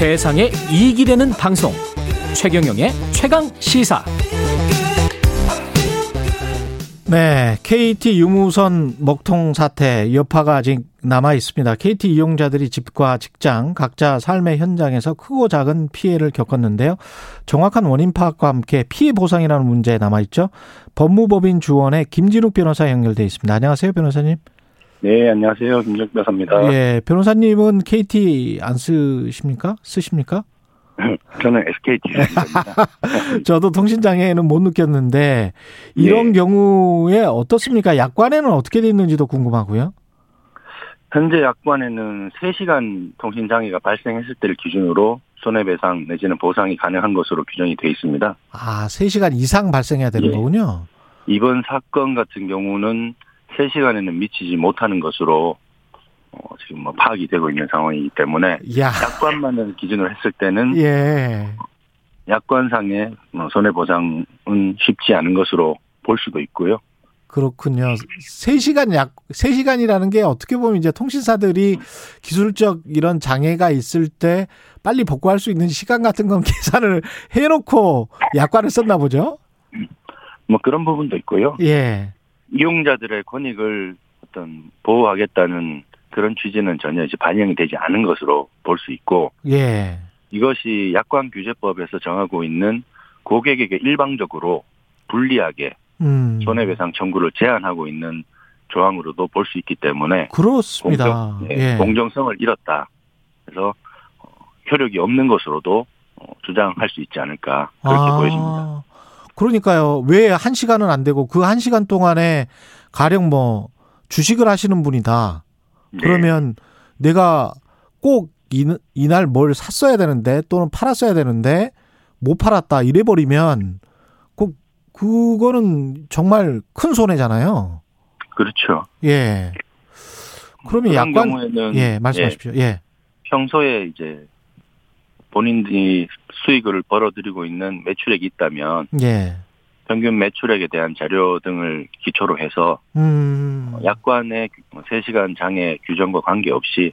세상에 이익이 되는 방송 최경영의 최강 시사 네, KT 유무선 먹통 사태 여파가 아직 남아 있습니다. KT 이용자들이 집과 직장, 각자 삶의 현장에서 크고 작은 피해를 겪었는데요. 정확한 원인 파악과 함께 피해 보상이라는 문제 남아 있죠. 법무법인 주원의 김진욱 변호사 연결돼 있습니다. 안녕하세요, 변호사님. 네, 안녕하세요. 김진욱 변호사입니다. 예, 변호사님은 KT 안 쓰십니까? 쓰십니까? 저는 SKT 입니다 저도 통신장애는 못 느꼈는데 이런 네. 경우에 어떻습니까? 약관에는 어떻게 돼 있는지도 궁금하고요. 현재 약관에는 3시간 통신장애가 발생했을 때를 기준으로 손해배상 내지는 보상이 가능한 것으로 규정이 되어 있습니다. 아, 3시간 이상 발생해야 되는 예. 거군요. 이번 사건 같은 경우는 3시간에는 미치지 못하는 것으로 어, 지금 뭐 파악이 되고 있는 상황이기 때문에 야. 약관만을 기준으로 했을 때는 예. 약관상의 뭐 손해 보상은 쉽지 않은 것으로 볼 수도 있고요. 그렇군요. 3시간 약, 3시간이라는 게 어떻게 보면 이제 통신사들이 기술적 이런 장애가 있을 때 빨리 복구할 수 있는 시간 같은 건 계산을 해 놓고 약관을 썼나 보죠? 뭐 그런 부분도 있고요. 예. 이용자들의 권익을 어떤 보호하겠다는 그런 취지는 전혀 이제 반영이 되지 않은 것으로 볼 수 있고 예. 이것이 약관 규제법에서 정하고 있는 고객에게 일방적으로 불리하게 음. 손해배상 청구를 제한하고 있는 조항으로도 볼 수 있기 때문에 그렇습니다. 공정, 예, 예. 공정성을 잃었다. 그래서 어, 효력이 없는 것으로도 어, 주장할 수 있지 않을까 그렇게 아, 보여집니다. 그러니까요. 왜 한 시간은 안 되고 그 한 시간 동안에 가령 뭐 주식을 하시는 분이다. 네. 그러면 내가 꼭 이, 이날 뭘 샀어야 되는데 또는 팔았어야 되는데 못 팔았다 이래 버리면 꼭 그거는 정말 큰 손해잖아요. 그렇죠. 예. 그러면 약간 경우에는 예 말씀하십시오. 예. 예. 평소에 이제 본인이 수익을 벌어들이고 있는 매출액이 있다면 예. 평균 매출액에 대한 자료 등을 기초로 해서 음. 약관의 3시간 장애 규정과 관계없이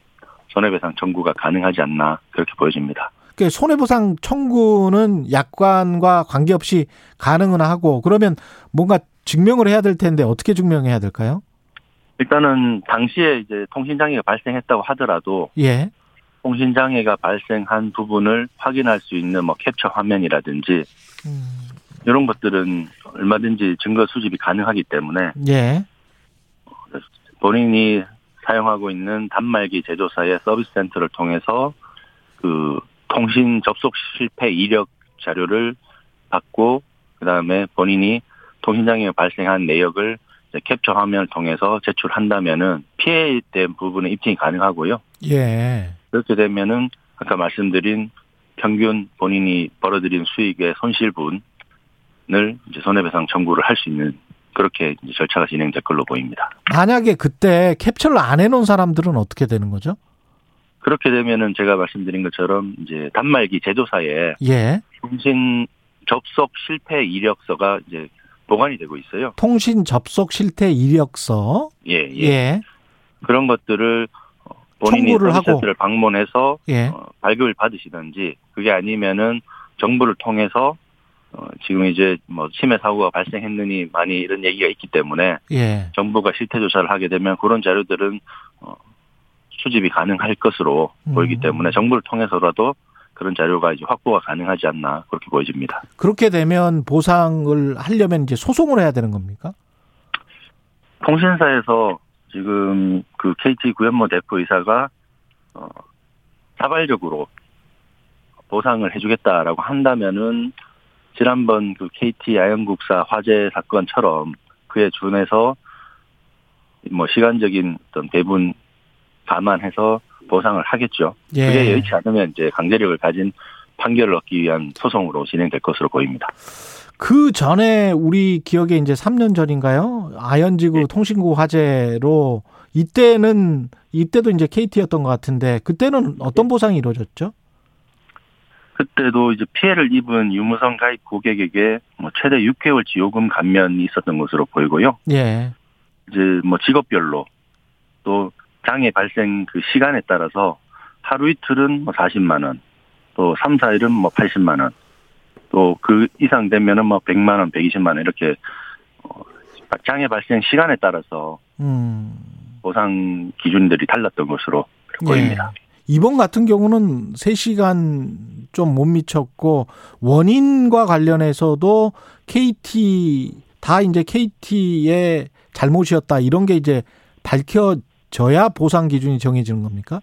손해배상 청구가 가능하지 않나 그렇게 보여집니다. 그 손해보상 청구는 약관과 관계없이 가능은 하고 그러면 뭔가 증명을 해야 될 텐데 어떻게 증명해야 될까요? 일단은 당시에 이제 통신 장애가 발생했다고 하더라도 예. 통신 장애가 발생한 부분을 확인할 수 있는 뭐 캡처 화면이라든지 음. 이런 것들은 얼마든지 증거 수집이 가능하기 때문에 예. 본인이 사용하고 있는 단말기 제조사의 서비스 센터를 통해서 그 통신 접속 실패 이력 자료를 받고 그다음에 본인이 통신 장애가 발생한 내역을 캡처 화면을 통해서 제출한다면은 피해된 부분은 입증이 가능하고요. 예. 그렇게 되면은 아까 말씀드린 평균 본인이 벌어들인 수익의 손실분 을 이제 손해배상 청구를 할 수 있는 그렇게 절차가 진행될 걸로 보입니다. 만약에 그때 캡처를 안 해놓은 사람들은 어떻게 되는 거죠? 그렇게 되면은 제가 말씀드린 것처럼 이제 단말기 제조사에 예. 통신 접속 실패 이력서가 이제 보관이 되고 있어요. 통신 접속 실패 이력서. 예, 예. 예. 그런 것들을 본인이 서비스를 방문해서 예. 어, 발급을 받으시든지 그게 아니면은 정부를 통해서 어, 지금 이제 뭐 치매 사고가 발생했느니 많이 이런 얘기가 있기 때문에 예. 정부가 실태 조사를 하게 되면 그런 자료들은 어, 수집이 가능할 것으로 음. 보이기 때문에 정부를 통해서라도 그런 자료가 이제 확보가 가능하지 않나 그렇게 보여집니다. 그렇게 되면 보상을 하려면 이제 소송을 해야 되는 겁니까? 통신사에서 지금 그 KT 구현모 대표 이사가 어, 자발적으로 보상을 해주겠다라고 한다면은 지난번 그 KT 아영국사 화재 사건처럼 그에 준해서 뭐 시간적인 어떤 배분 감안해서 보상을 하겠죠. 예. 그게 여의치 않으면 이제 강제력을 가진 판결을 얻기 위한 소송으로 진행될 것으로 보입니다. 그 전에 우리 기억에 이제 3년 전인가요? 아현지구 네. 통신구 화재로 이때는 이때도 이제 KT였던 것 같은데 그때는 어떤 네. 보상이 이루어졌죠? 그때도 이제 피해를 입은 유무선 가입 고객에게 뭐 최대 6개월 지요금 감면이 있었던 것으로 보이고요. 예. 이제 뭐 직업별로 또 장애 발생 그 시간에 따라서 하루 이틀은 뭐 40만 원, 또 3, 4일은 뭐 80만 원. 또 그 이상 되면은 뭐 100만 원, 120만 원 이렇게 어, 장애 발생 시간에 따라서 음. 보상 기준들이 달랐던 것으로 보입니다. 예. 이번 같은 경우는 3시간 좀 못 미쳤고 원인과 관련해서도 KT 다 이제 KT의 잘못이었다 이런 게 이제 밝혀져야 보상 기준이 정해지는 겁니까?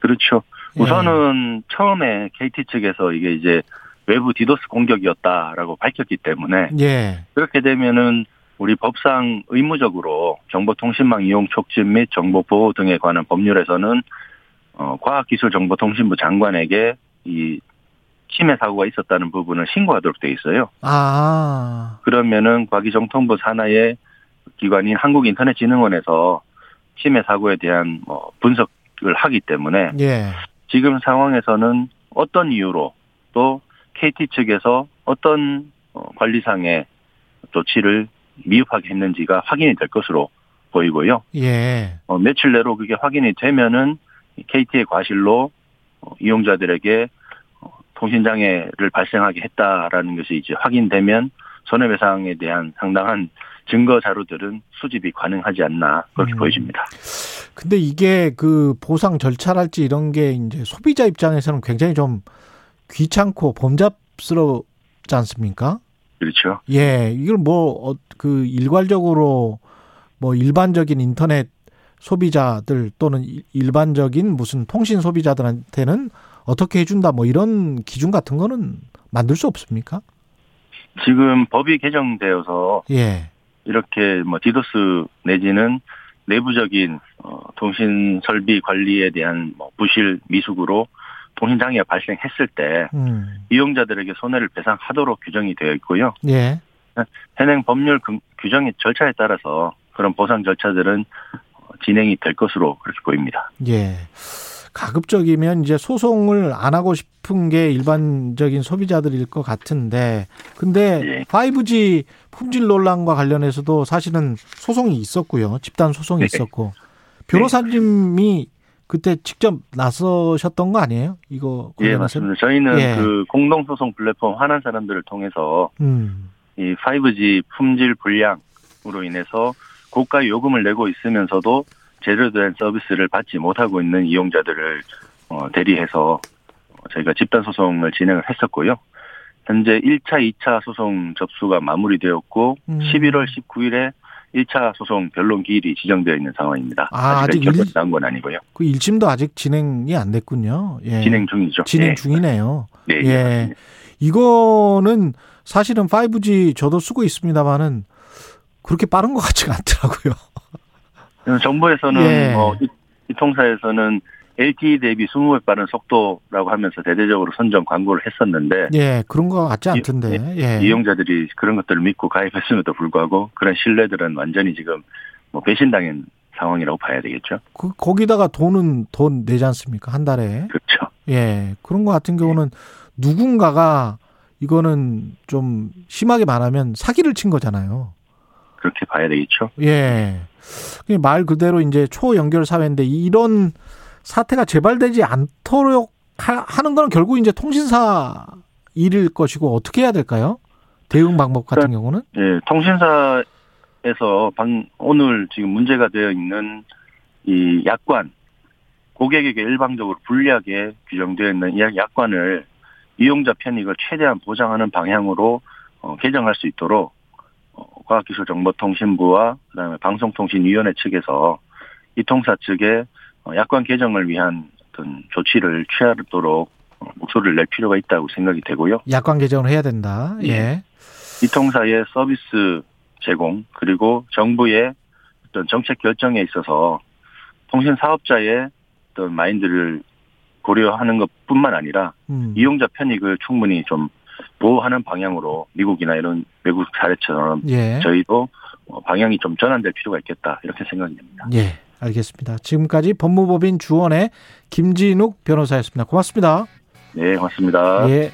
그렇죠. 예. 우선은 처음에 KT 측에서 이게 이제 외부 디도스 공격이었다라고 밝혔기 때문에 예. 그렇게 되면은 우리 법상 의무적으로 정보통신망 이용 촉진 및 정보 보호 등에 관한 법률에서는 어, 과학기술정보통신부 장관에게 이 침해 사고가 있었다는 부분을 신고하도록 돼 있어요. 아. 그러면은 과기정통부 산하의 기관인 한국인터넷진흥원에서 침해 사고에 대한 뭐 분석을 하기 때문에 예. 지금 상황에서는 어떤 이유로 또 KT 측에서 어떤 어, 관리상의 조치를 미흡하게 했는지가 확인이 될 것으로 보이고요. 예. 어, 며칠 내로 그게 확인이 되면은 KT의 과실로 어, 이용자들에게 어, 통신장애를 발생하게 했다라는 것이 이제 확인되면 손해배상에 대한 상당한 증거 자료들은 수집이 가능하지 않나 그렇게 음. 보여집니다. 근데 이게 그 보상 절차랄지 이런 게 이제 소비자 입장에서는 굉장히 좀 귀찮고 범잡스럽지 않습니까? 그렇죠. 예, 이걸 뭐, 어, 그, 일괄적으로, 뭐, 일반적인 인터넷 소비자들 또는 일- 일반적인 무슨 통신 소비자들한테는 어떻게 해준다, 뭐, 이런 기준 같은 거는 만들 수 없습니까? 지금 법이 개정되어서 예, 이렇게 뭐 디도스 내지는 내부적인 어, 통신 설비 관리에 대한 뭐 부실 미숙으로 통신 장애가 발생했을 때 음, 이용자들에게 손해를 배상하도록 규정이 되어 있고요. 예, 현행 법률 금- 규정의 절차에 따라서 그런 보상 절차들은 어, 진행이 될 것으로 그렇게 보입니다. 예. 가급적이면 이제 소송을 안 하고 싶은 게 일반적인 소비자들일 것 같은데, 근데 예. 5G 품질 논란과 관련해서도 사실은 소송이 있었고요. 집단 소송이 네. 있었고. 변호사님이 그때 직접 나서셨던 거 아니에요? 이거 예, 관련해서? 맞습니다. 저희는 예. 그 공동소송 플랫폼 화난 사람들을 통해서 음, 이 5G 품질 불량으로 인해서 고가 요금을 내고 있으면서도 제대로 된 서비스를 받지 못하고 있는 이용자들을 어, 대리해서 어, 저희가 집단 소송을 진행을 했었고요. 현재 1차, 2차 소송 접수가 마무리되었고 음. 11월 19일에 1차 소송 변론 기일이 지정되어 있는 상황입니다. 아, 아직 나온 건 아니고요. 그 1심도 아직 진행이 안 됐군요. 예. 진행 중이죠. 진행 예. 중이네요. 네, 예. 예. 이거는 사실은 5G 저도 쓰고 있습니다만은 그렇게 빠른 것 같지가 않더라고요. 정부에서는 예. 어, 이, 이 통사에서는 LTE 대비 20배 빠른 속도라고 하면서 대대적으로 선전 광고를 했었는데 예, 그런 것 같지 않던데. 예. 이용자들이 그런 것들을 믿고 가입했음에도 불구하고 그런 신뢰들은 완전히 지금 뭐 배신당한 상황이라고 봐야 되겠죠. 그 거기다가 돈은 돈 내지 않습니까? 한 달에. 그렇죠. 예. 그런 것 같은 경우는 누군가가 이거는 좀 심하게 말하면 사기를 친 거잖아요. 그렇게 봐야 되겠죠. 예. 그말 그대로 이제 초연결 사회인데 이런 사태가 재발되지 않도록 하- 하는 건 결국 이제 통신사 일일 것이고 어떻게 해야 될까요? 대응 방법 같은 경우는? 예, 통신사에서 방, 오늘 지금 문제가 되어 있는 이 약관, 고객에게 일방적으로 불리하게 규정되어 있는 이 약관을 이용자 편익을 최대한 보장하는 방향으로 어, 개정할 수 있도록 어, 과학기술정보통신부와 그다음에 방송통신위원회 측에서 이 통사 측에 어, 약관 개정을 위한 어떤 조치를 취하도록 어, 목소리를 낼 필요가 있다고 생각이 되고요. 약관 개정을 해야 된다. 예. 이 통사의 서비스 제공 그리고 정부의 어떤 정책 결정에 있어서 통신 사업자의 어떤 마인드를 고려하는 것뿐만 아니라 음. 이용자 편익을 충분히 좀 보호하는 방향으로 미국이나 이런 외국 사례처럼 예. 저희도 어, 방향이 좀 전환될 필요가 있겠다 이렇게 생각이 됩니다. 예. 알겠습니다. 지금까지 법무법인 주원의 김진욱 변호사였습니다. 고맙습니다. 네, 고맙습니다. 예.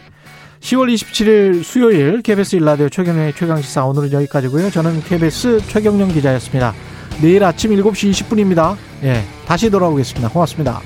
10월 27일 수요일 KBS 일라디오 최경영의 최강시사 오늘은 여기까지고요. 저는 KBS 최경영 기자였습니다. 내일 아침 7시 20분입니다. 예. 다시 돌아오겠습니다. 고맙습니다.